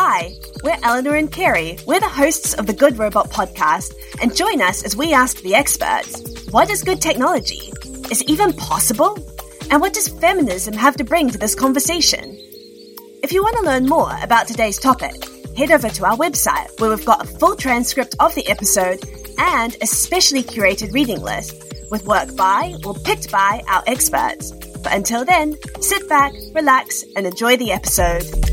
Hi, we're Eleanor and Kerry. We're the hosts of the Good Robot podcast, and join us as we ask the experts what is good technology? Is it even possible? And what does feminism have to bring to this conversation? If you want to learn more about today's topic, head over to our website where we've got a full transcript of the episode and a specially curated reading list with work by or picked by our experts. But until then, sit back, relax, and enjoy the episode.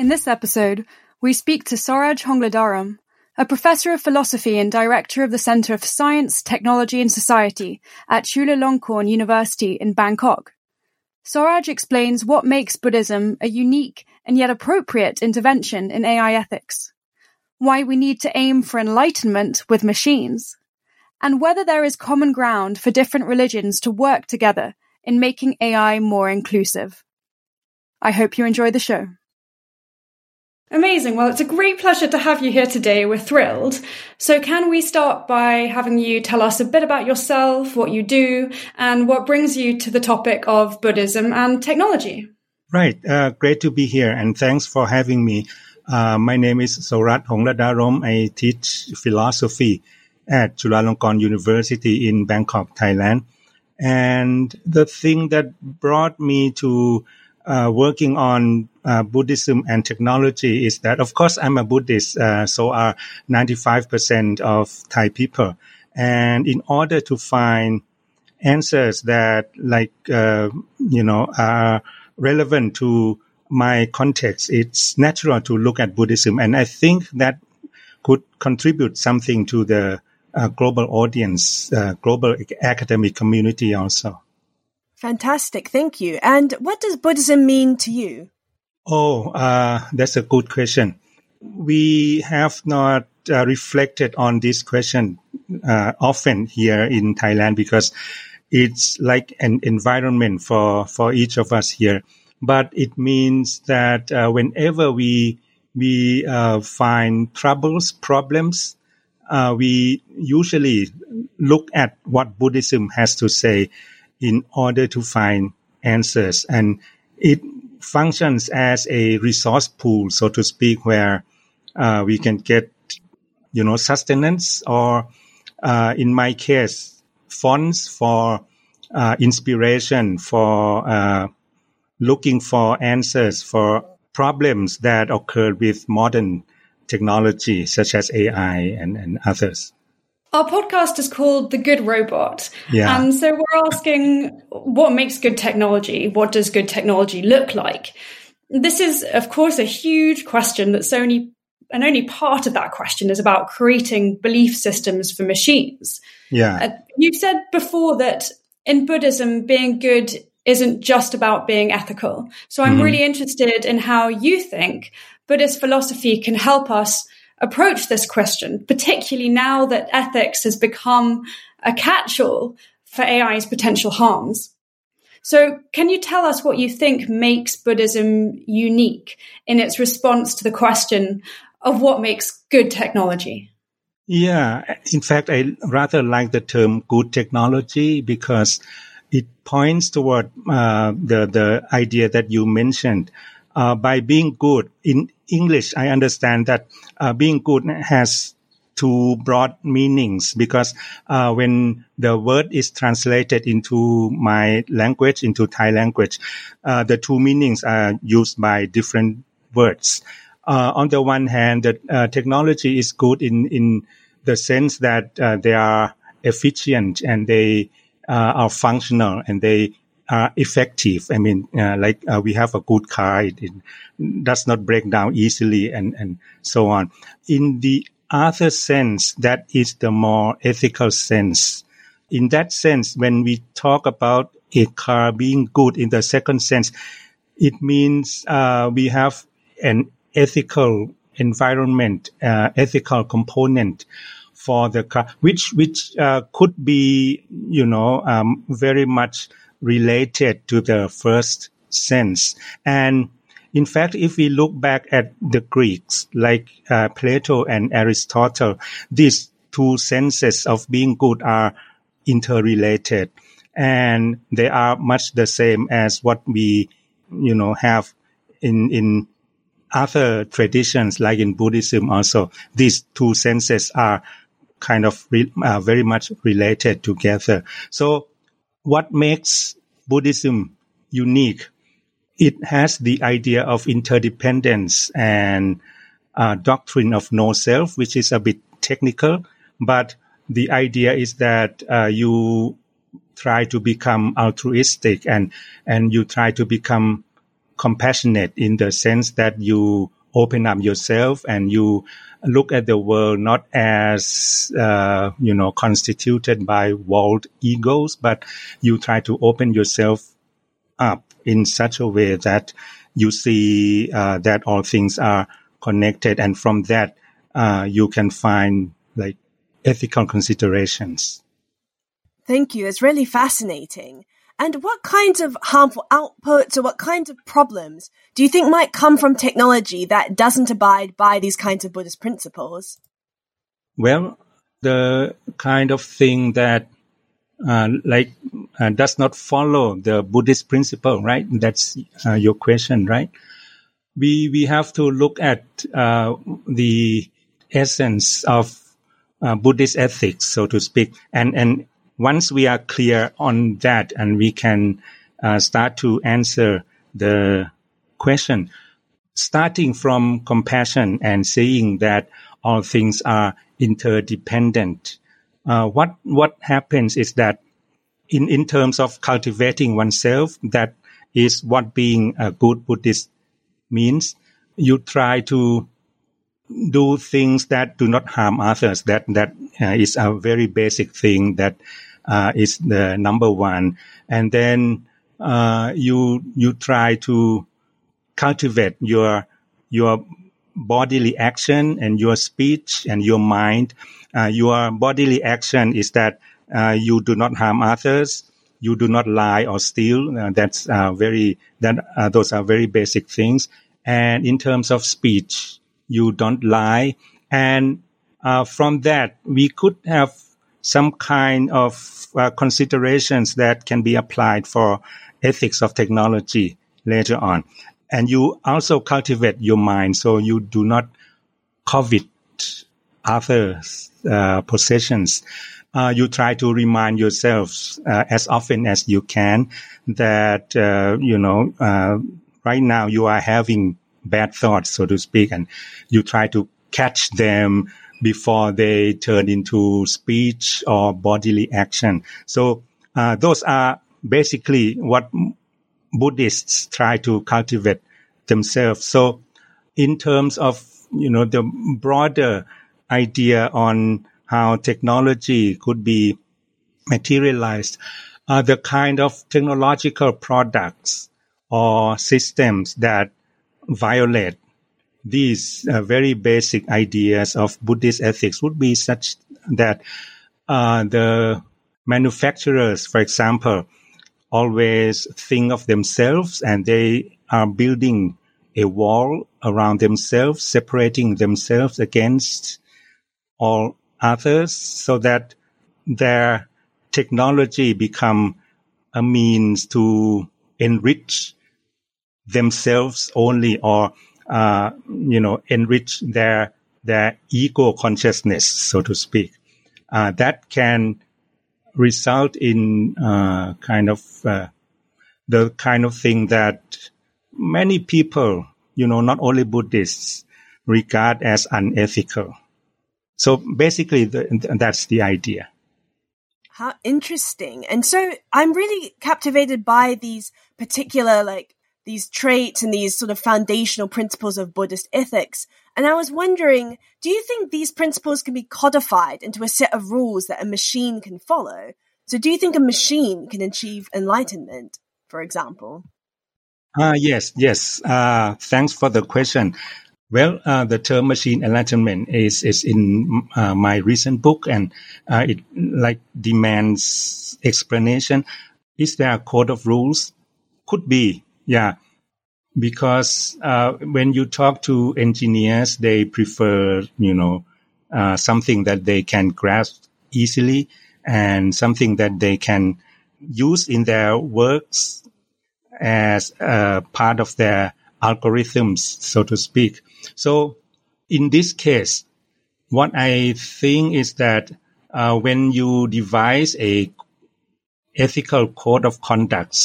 In this episode, we speak to Soraj Hongladarom, a professor of philosophy and director of the Center for Science, Technology and Society at Chulalongkorn University in Bangkok. Sauraj explains what makes Buddhism a unique and yet appropriate intervention in AI ethics, why we need to aim for enlightenment with machines, and whether there is common ground for different religions to work together in making AI more inclusive. I hope you enjoy the show. Amazing. Well, it's a great pleasure to have you here today. We're thrilled. So, can we start by having you tell us a bit about yourself, what you do, and what brings you to the topic of Buddhism and technology? Right. Uh, great to be here, and thanks for having me. Uh, my name is Soraj Hongladarom. I teach philosophy at Chulalongkorn University in Bangkok, Thailand. And the thing that brought me to uh, working on uh, Buddhism and technology is that, of course, I'm a Buddhist, uh, so are 95% of Thai people. And in order to find answers that, like, uh, you know, are relevant to my context, it's natural to look at Buddhism. And I think that could contribute something to the uh, global audience, uh, global academic community also. Fantastic, thank you. And what does Buddhism mean to you? Oh, uh, that's a good question. We have not uh, reflected on this question uh, often here in Thailand because it's like an environment for, for each of us here. But it means that uh, whenever we we uh, find troubles, problems, uh, we usually look at what Buddhism has to say in order to find answers. And it functions as a resource pool, so to speak, where uh, we can get, you know, sustenance or, uh, in my case, funds for uh, inspiration, for uh, looking for answers for problems that occur with modern technology, such as AI and, and others. Our podcast is called The Good Robot. Yeah. And so we're asking what makes good technology? What does good technology look like? This is, of course, a huge question that's only, and only part of that question is about creating belief systems for machines. Yeah. Uh, you've said before that in Buddhism, being good isn't just about being ethical. So I'm mm-hmm. really interested in how you think Buddhist philosophy can help us approach this question, particularly now that ethics has become a catch-all for AI's potential harms. So, can you tell us what you think makes Buddhism unique in its response to the question of what makes good technology? Yeah, in fact, I rather like the term good technology because it points toward uh, the the idea that you mentioned. Uh, by being good in English, I understand that uh, being good has two broad meanings because uh, when the word is translated into my language, into Thai language, uh, the two meanings are used by different words. Uh, on the one hand, the uh, technology is good in in the sense that they are efficient and they are functional and they are effective. I mean, uh, like uh, we have a good car, it, it, does not break down easily, and and so on. In the other sense, that is the more ethical sense. In that sense, when we talk about a car being good, in the second sense, it means uh, we have an ethical environment, uh, ethical component for the car, which which uh, could be, you know, um, very much related to the first sense. And in fact, if we look back at the Greeks, like uh, Plato and Aristotle, these two senses of being good are interrelated and they are much the same as what we, you know, have in in other traditions, like in Buddhism, also these two senses are kind of re, uh, very much related together. So, what makes Buddhism unique? It has the idea of interdependence and uh, doctrine of no self, which is a bit technical, but the idea is that uh, you try to become altruistic and and you try to become compassionate in the sense that you open up yourself and you look at the world not as uh, you know constituted by walled egos, but you try to open yourself up in such a way that you see uh, that all things are connected, and from that uh, you can find like ethical considerations. Thank you. It's really fascinating. And what kinds of harmful outputs or what kinds of problems do you think might come from technology that doesn't abide by these kinds of Buddhist principles? Well, the kind of thing that uh, like uh, does not follow the Buddhist principle, right? That's uh, your question, right? We we have to look at uh, the essence of uh, Buddhist ethics, so to speak, and and once we are clear on that and we can uh, start to answer the question, starting from compassion and seeing that all things are interdependent, uh, what what happens is that in in terms of cultivating oneself, that is what being a good Buddhist means. You try to do things that do not harm others. That that uh, is a very basic thing that uh, is the number one, and then uh, you you try to cultivate your your bodily action and your speech and your mind. Uh, your bodily action is that uh, you do not harm others, you do not lie or steal. Uh, that's uh, very that those are very basic things. And in terms of speech, you don't lie, and from that we could have some kind of uh, considerations that can be applied for ethics of technology later on. And you also cultivate your mind so you do not covet others' uh, possessions. Uh, you try to remind yourselves uh, as often as you can that, uh, you know, uh, right now you are having bad thoughts, so to speak, and you try to catch them before they turn into speech or bodily action. So uh, those are basically what Buddhists try to cultivate themselves. So in terms of you know the broader idea on how technology could be materialized, are the kind of technological products or systems that violate these uh, very basic ideas of Buddhist ethics would be such that uh, the manufacturers, for example, always think of themselves and they are building a wall around themselves, separating themselves against all others so that their technology become a means to enrich themselves only or uh, you know, enrich their their ego consciousness, so to speak. Uh, that can result in uh, kind of uh, the kind of thing that many people, you know, not only Buddhists, regard as unethical. So basically, the, that's the idea. How interesting. And so I'm really captivated by these particular like these traits and these sort of foundational principles of Buddhist ethics. And I was wondering, do you think these principles can be codified into a set of rules that a machine can follow? So do you think a machine can achieve enlightenment, for example? Uh, yes, yes. Uh, thanks for the question. Well, uh, the term machine enlightenment is, is in uh, my recent book and uh, it like demands explanation. Is there a code of rules? Could be, yeah, because uh, when you talk to engineers, they prefer, you know, uh, something that they can grasp easily and something that they can use in their works as a part of their algorithms, so to speak. So in this case, what I think is that uh, when you devise a ethical code of conduct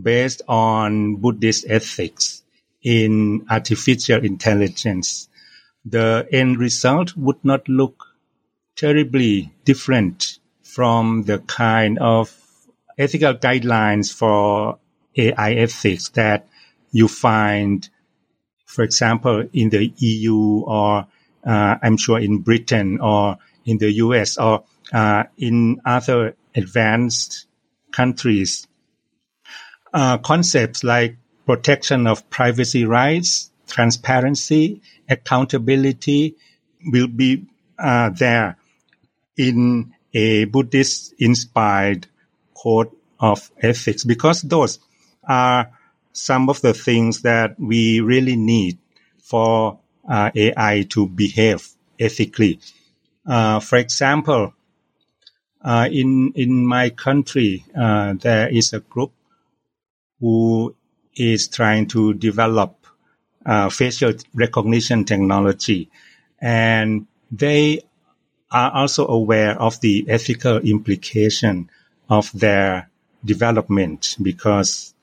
based on Buddhist ethics in artificial intelligence, the end result would not look terribly different from the kind of ethical guidelines for AI ethics that you find, for example, in the EU or uh, I'm sure in Britain or in the US or uh, in other advanced countries. Uh, concepts like protection of privacy rights, transparency, accountability will be uh, there in a Buddhist inspired code of ethics because those are some of the things that we really need for uh, AI to behave ethically. Uh, for example, uh, in in my country, uh, there is a group who is trying to develop uh, facial recognition technology, and they are also aware of the ethical implication of their development because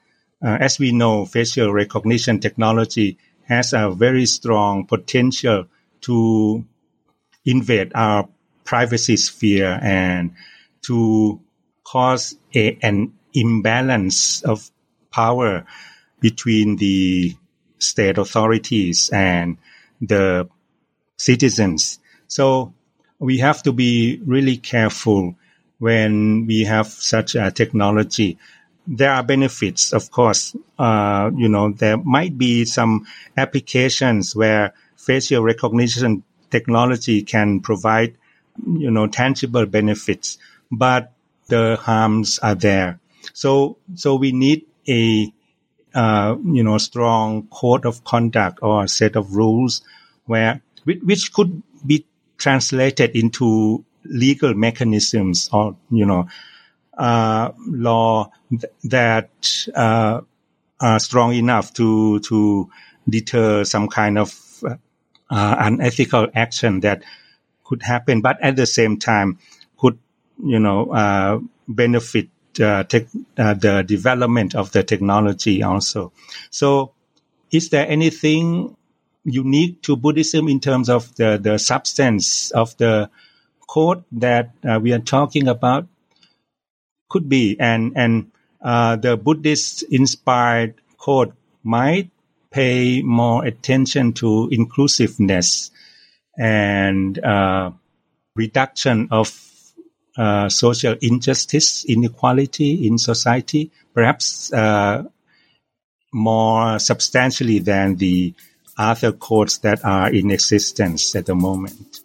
uh, as we know facial recognition technology has a very strong potential to invade our privacy sphere and to cause a, an imbalance of power between the state authorities and the citizens. So we have to be really careful when we have such a technology. There are benefits, of course. Uh, you know, there might be some applications where facial recognition technology can provide, you know, tangible benefits, but the harms are there. So, so we need a, uh, you know, strong code of conduct or set of rules where, which could be translated into legal mechanisms or you know uh, law th- that uh, are strong enough to to deter some kind of uh, unethical action that could happen, but at the same time could you know uh, benefit uh, tech, uh, the development of the technology also. So, is there anything unique to Buddhism in terms of the, the substance of the code that uh, we are talking about could be and and uh, the Buddhist inspired code might pay more attention to inclusiveness and uh, reduction of uh, social injustice, inequality in society, perhaps uh, more substantially than the other codes that are in existence at the moment.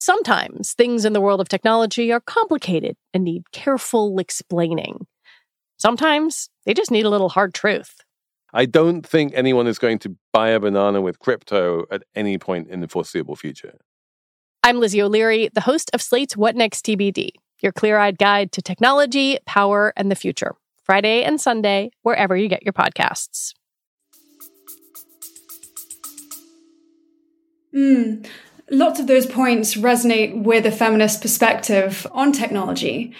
Sometimes things in the world of technology are complicated and need careful explaining. Sometimes they just need a little hard truth. I don't think anyone is going to buy a banana with crypto at any point in the foreseeable future. I'm Lizzie O'Leary, the host of Slate's What Next TBD, your clear eyed guide to technology, power, and the future. Friday and Sunday, wherever you get your podcasts. Mm, lots of those points resonate with a feminist perspective on technology.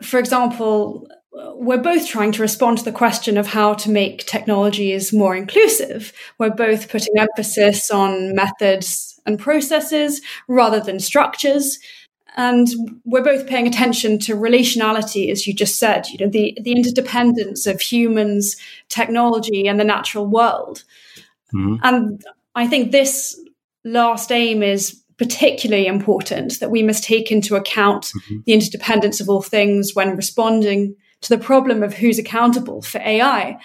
For example, we're both trying to respond to the question of how to make technologies more inclusive. We're both putting emphasis on methods and processes rather than structures and we're both paying attention to relationality as you just said you know the the interdependence of humans technology and the natural world mm-hmm. and i think this last aim is particularly important that we must take into account mm-hmm. the interdependence of all things when responding to the problem of who's accountable for ai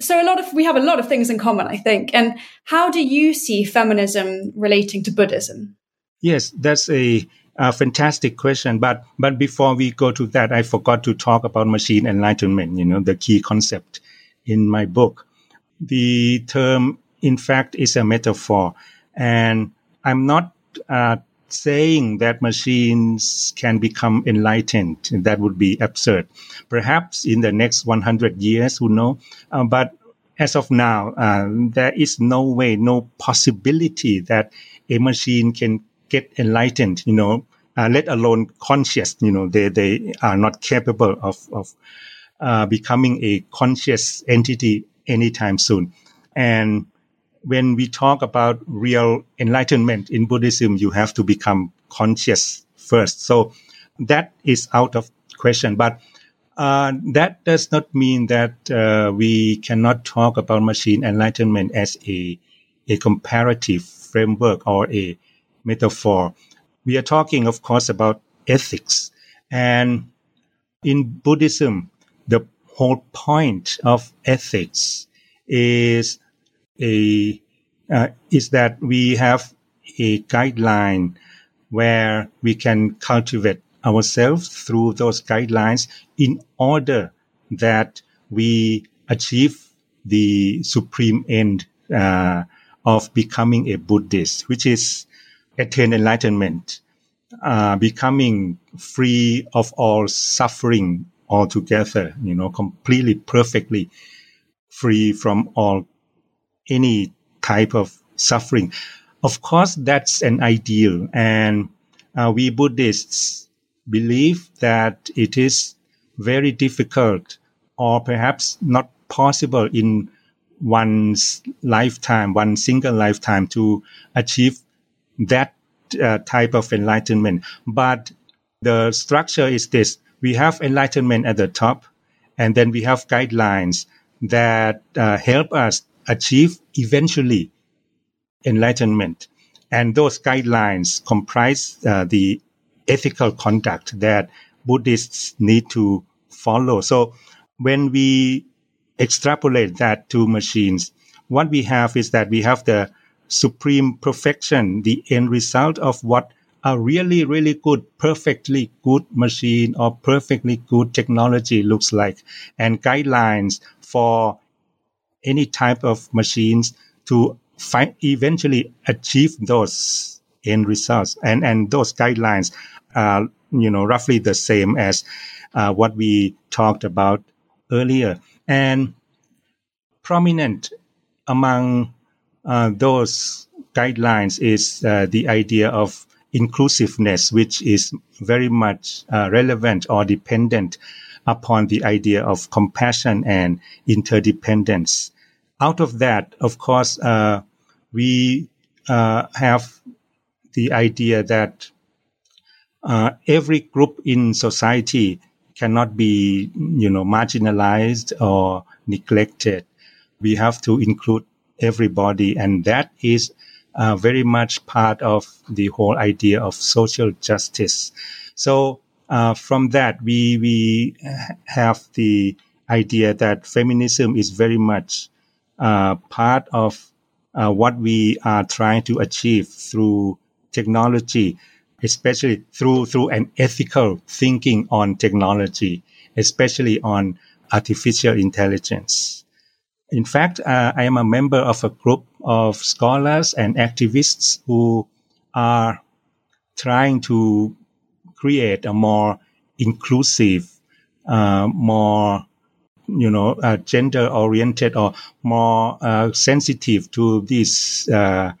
so a lot of we have a lot of things in common i think and how do you see feminism relating to buddhism yes that's a a fantastic question. But but before we go to that, I forgot to talk about machine enlightenment. You know, the key concept in my book. The term, in fact, is a metaphor, and I'm not uh, saying that machines can become enlightened, that would be absurd. Perhaps in the next 100 years, who know? Uh, but as of now, uh, there is no way, no possibility that a machine can get enlightened, you know, uh, let alone conscious, you know, they, they are not capable of, of uh, becoming a conscious entity anytime soon. And when we talk about real enlightenment in Buddhism, you have to become conscious first. So that is out of question. But uh, that does not mean that uh, we cannot talk about machine enlightenment as a, a comparative framework or a metaphor. We are talking, of course, about ethics. And in Buddhism, the whole point of ethics is a uh, is that we have a guideline where we can cultivate ourselves through those guidelines in order that we achieve the supreme end uh, of becoming a Buddhist, which is attain enlightenment, uh, becoming free of all suffering altogether, you know, completely, perfectly free from all any type of suffering. Of course, that's an ideal, and uh, we Buddhists believe that it is very difficult or perhaps not possible in one's lifetime, one single lifetime to achieve that uh, type of enlightenment. But the structure is this. We have enlightenment at the top, and then we have guidelines that uh, help us achieve eventually enlightenment. And those guidelines comprise uh, the ethical conduct that Buddhists need to follow. So when we extrapolate that to machines, what we have is that we have the supreme perfection, the end result of what a really, really good, perfectly good machine or perfectly good technology looks like, and guidelines for any type of machines to find, eventually achieve those end results. And, and those guidelines are, you know, roughly the same as uh, what we talked about earlier. And prominent among uh, those guidelines is uh, the idea of inclusiveness, which is very much uh, relevant or dependent upon the idea of compassion and interdependence out of that, of course, uh, we uh, have the idea that uh, every group in society cannot be, you know, marginalized or neglected. We have to include everybody, and that is uh, very much part of the whole idea of social justice. So uh, from that, we we have the idea that feminism is very much uh, part of uh, what we are trying to achieve through technology, especially through through an ethical thinking on technology, especially on artificial intelligence. In fact, uh, I am a member of a group of scholars and activists who are trying to create a more inclusive, uh, more you know, uh, gender oriented or more uh, sensitive to these uh,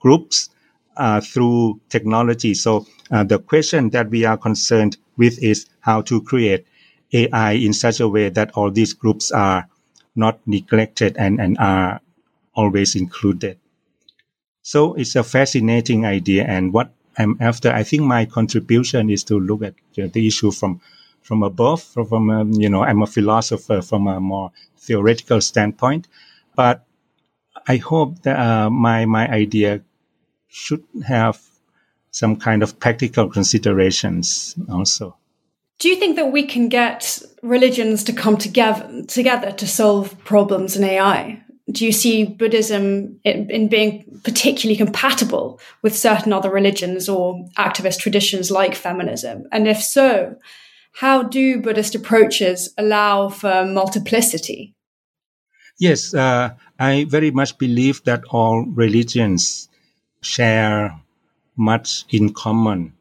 groups uh, through technology. So uh, the question that we are concerned with is how to create AI in such a way that all these groups are not neglected and, and are always included. So it's a fascinating idea. And what I'm after, I think my contribution is to look at the issue from from above, from, um, you know, I'm a philosopher from a more theoretical standpoint, but I hope that uh, my my idea should have some kind of practical considerations also. Do you think that we can get religions to come together together to solve problems in AI? Do you see Buddhism in, in being particularly compatible with certain other religions or activist traditions like feminism? And if so, how do Buddhist approaches allow for multiplicity? Yes, uh, I very much believe that all religions share much in common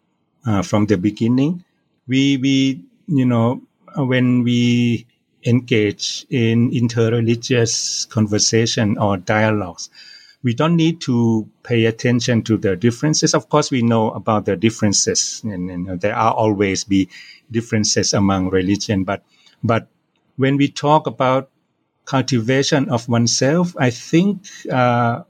uh, from the beginning. We, we, you know, when we engage in interreligious conversation or dialogues, we don't need to pay attention to the differences. Of course, we know about the differences, and, and there are always be differences among religion. But but when we talk about cultivation of oneself, I think uh,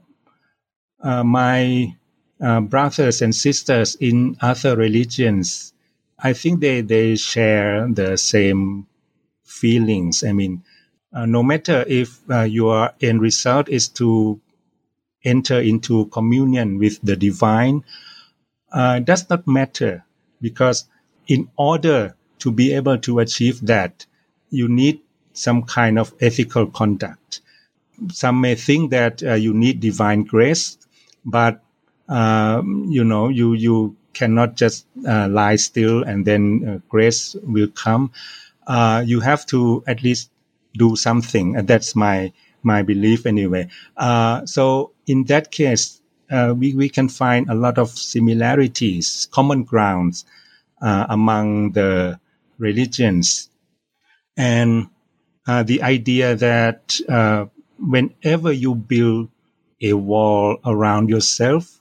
uh, my uh, brothers and sisters in other religions, I think they they share the same feelings. I mean, uh, no matter if uh, your end result is to enter into communion with the divine uh, does not matter because in order to be able to achieve that, you need some kind of ethical conduct. Some may think that uh, you need divine grace, but um, you know you you cannot just uh, lie still and then uh, grace will come. Uh, you have to at least do something, and that's my my belief anyway. Uh, so in that case, uh, we, we can find a lot of similarities, common grounds uh, among the religions. And uh, the idea that uh, whenever you build a wall around yourself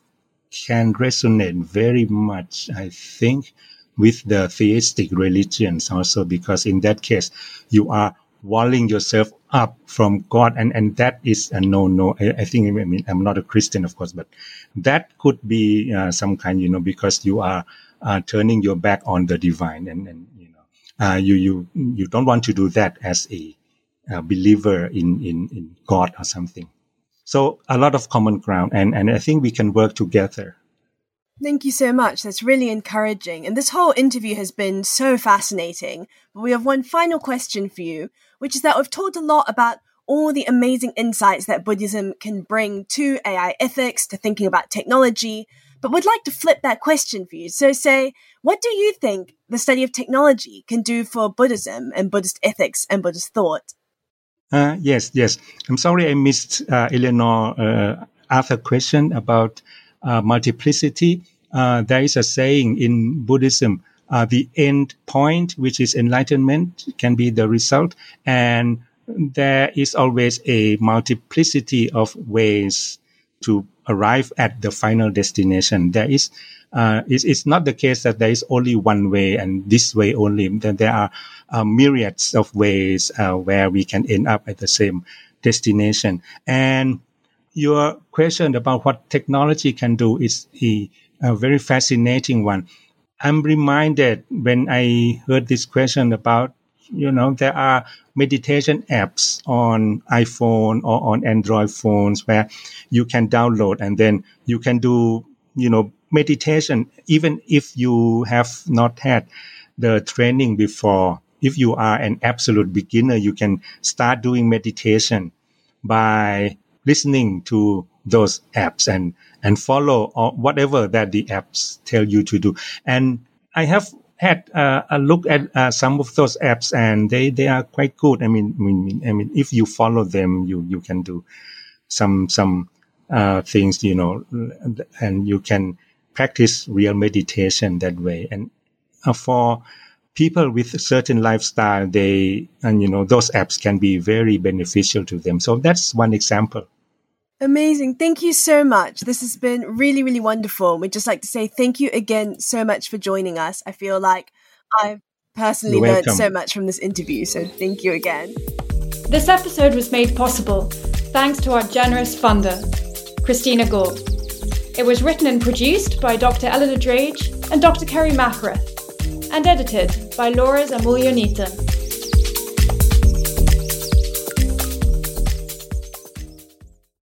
can resonate very much, I think, with the theistic religions also, because in that case, you are walling yourself up from God, and and that is a no no. I, I, think I mean I'm not a Christian, of course, but that could be uh, some kind, you know, because you are uh, turning your back on the divine, and and you know, uh, you you you don't want to do that as a, a believer in in in God or something. So a lot of common ground, and and I think we can work together. Thank you so much. That's really encouraging. And this whole interview has been so fascinating. But we have one final question for you, which is that we've talked a lot about all the amazing insights that Buddhism can bring to AI ethics, to thinking about technology. But we'd like to flip that question for you. So say, what do you think the study of technology can do for Buddhism and Buddhist ethics and Buddhist thought? Uh, yes, yes. I'm sorry I missed uh, Eleanor uh, asked question about uh, multiplicity. Uh, there is a saying in Buddhism, uh, the end point, which is enlightenment, can be the result. And there is always a multiplicity of ways to arrive at the final destination. There is, uh, it's, it's, not the case that there is only one way and this way only. There are uh, myriads of ways uh, where we can end up at the same destination. And your question about what technology can do is a, a very fascinating one. I'm reminded when I heard this question about, you know, there are meditation apps on iPhone or on Android phones where you can download and then you can do, you know, meditation, even if you have not had the training before. If you are an absolute beginner, you can start doing meditation by listening to those apps and and follow or whatever that the apps tell you to do. And I have had uh, a look at uh, some of those apps, and they they are quite good. I mean, I mean, I mean, if you follow them, you you can do some some uh, things, you know, and you can practice real meditation that way. And uh, for people with a certain lifestyle, they, and you know, those apps can be very beneficial to them. So that's one example. Amazing. Thank you so much. This has been really, really wonderful. We'd just like to say thank you again so much for joining us. I feel like I've personally learned so much from this interview. So thank you again. This episode was made possible thanks to our generous funder, Christina Gaw. It was written and produced by Dr. Eleanor Drage and Dr. Kerry McInerney and edited by Laura Samulionyte.